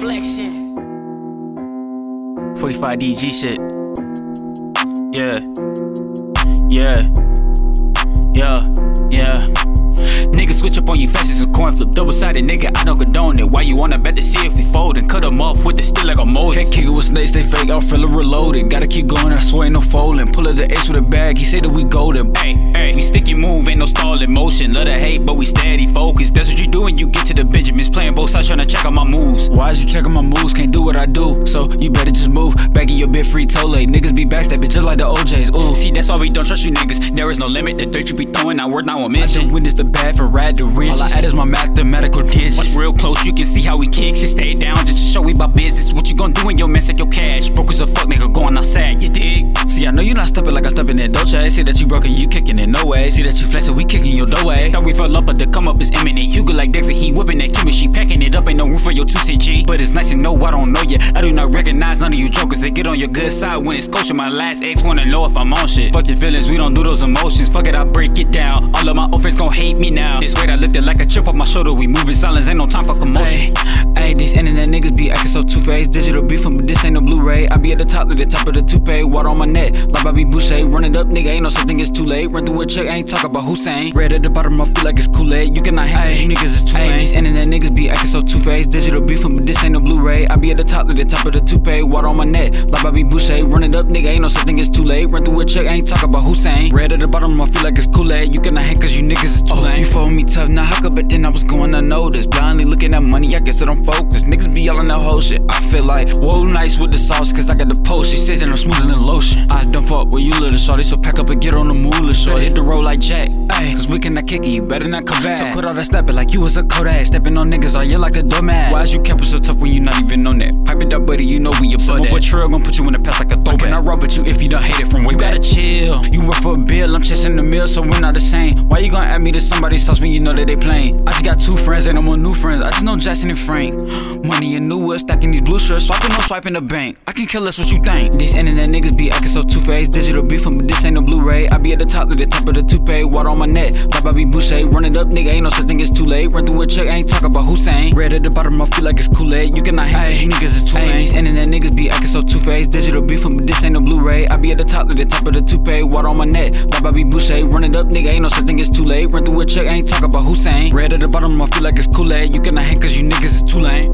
Reflection. 45 DG shit. Yeah. Yeah. Yeah. Yeah. Nigga switch up on you fast as a coin flip. Double sided nigga, I don't condone it. Why you wanna bet to see if we fold and cut them off with the still like a Moses? Can't kick it with snakes, they fake, I'm feeling reloaded. Gotta keep going, I swear ain't no folding. Pull up the ace with a bag, he said that we golden. Hey, hey, we sticky move, ain't no stalling motion. Love to hate, but we steady focused. That's what you do when you get to the Benjamins. Sides, trying to check out my moves. Why is you checking my moves? Can't do what I do, so you better just move. Back in your bit free tole. Niggas be backstabbing just like the OJs. Ooh, see, that's why we don't trust you niggas. There is no limit. The dirt you be throwing, I worth not one mention. I done witness the bad for rad the rich. All I add is my mathematical digits. Watch real close, you can see how we kick. Just stay down just to show we about business. What you gonna do when your man take your cash? Broke as a fuck nigga going outside, you dig? See, I know you not stepping like I stepping in Dolce. See that you broken, you kicking it no way. See that you flexing, we kicking your doorway. Thought we fell up, but the come up is imminent. Hugo like Dexter, he whipping that it up. Ain't no room for your 2CG. But it's nice to know I don't know ya. I do not recognize none of you jokers. They get on your good side when it's kosher. My last ex wanna know if I'm on shit. Fuck your feelings, we don't do those emotions. Fuck it, I break it down. All of my friends gon' hate me now. This weight I lifted like a chip off my shoulder. We moving silence, ain't no time for commotion. These internet niggas be acting so two faced. Digital beef, but this ain't no Blu-ray. I be at the top, to the top of the toupee. Water on my neck, like Bobby Boucher. Run it up, nigga, ain't no such thing as too late. Run through a check, ain't talk about Hussein. Red at the bottom, I feel like it's Kool-Aid. You cannot hang, you niggas is too late. These internet niggas be acting so two faced. Digital beef, but this ain't no Blu-ray. I be at the top, to the top of the toupee. Water on my neck, like Bobby Boucher. Run it up, nigga, ain't no such thing as too late. Run through a check, ain't talk about Hussein. Red at the bottom, I feel like it's Kool-Aid. You cannot hang, cause you niggas is too oh, late. You follow me tough, now huck up, but then I was going unnoticed. Blindly looking at money, I guess that Niggas be yelling that whole shit. I feel like, whoa, nice with the sauce, cause I got the post. She says that I'm smoother than lotion. I done fuck with you, little shorty, so pack up and get on the moolah short. Hit the road like Jack, ayy, cause we cannot kick it, you better not come back. So quit all that stepping like you was a Kodak. Stepping on niggas, all you like a doormat. Why is you camping so tough when you not even on that? Pipe it up, buddy, you know we your butt. Someone trail gon' put you in the past like a throwback. I rub at you if you don't hate it from way You back. gotta chill. You work for a bill, I'm chasing the meal, so we're not the same. Why you gonna add me to somebody's house when you know that they playing? I just got two friends and I'm on new friends. I just know Jackson and Frank. Money and new wood, stacking these blue shirts, swiping no swiping the bank. I can kill us what you think. These internet niggas be acting so two faced. Digital beefing, but this ain't no Blu-ray. I be at the top, to the top of the toupee. Water on my neck, like Bobby Boucher. Run it up, nigga, ain't no such thing as too late. Run through a check, ain't talk about Hussein. Red at the bottom, I feel like it's Kool-Aid. You cannot you niggas is too late. These internet niggas be acting so two faced. Digital Blu-ray. I be at the top, to the top of the toupee. Water on my neck, like Bobby Boucher. Run it up, nigga, ain't no such thing as too late. Run through a check, ain't talk about Hussein. Red at the bottom, I feel like it's Kool-Aid. You cannot hang, cause you niggas is too lame.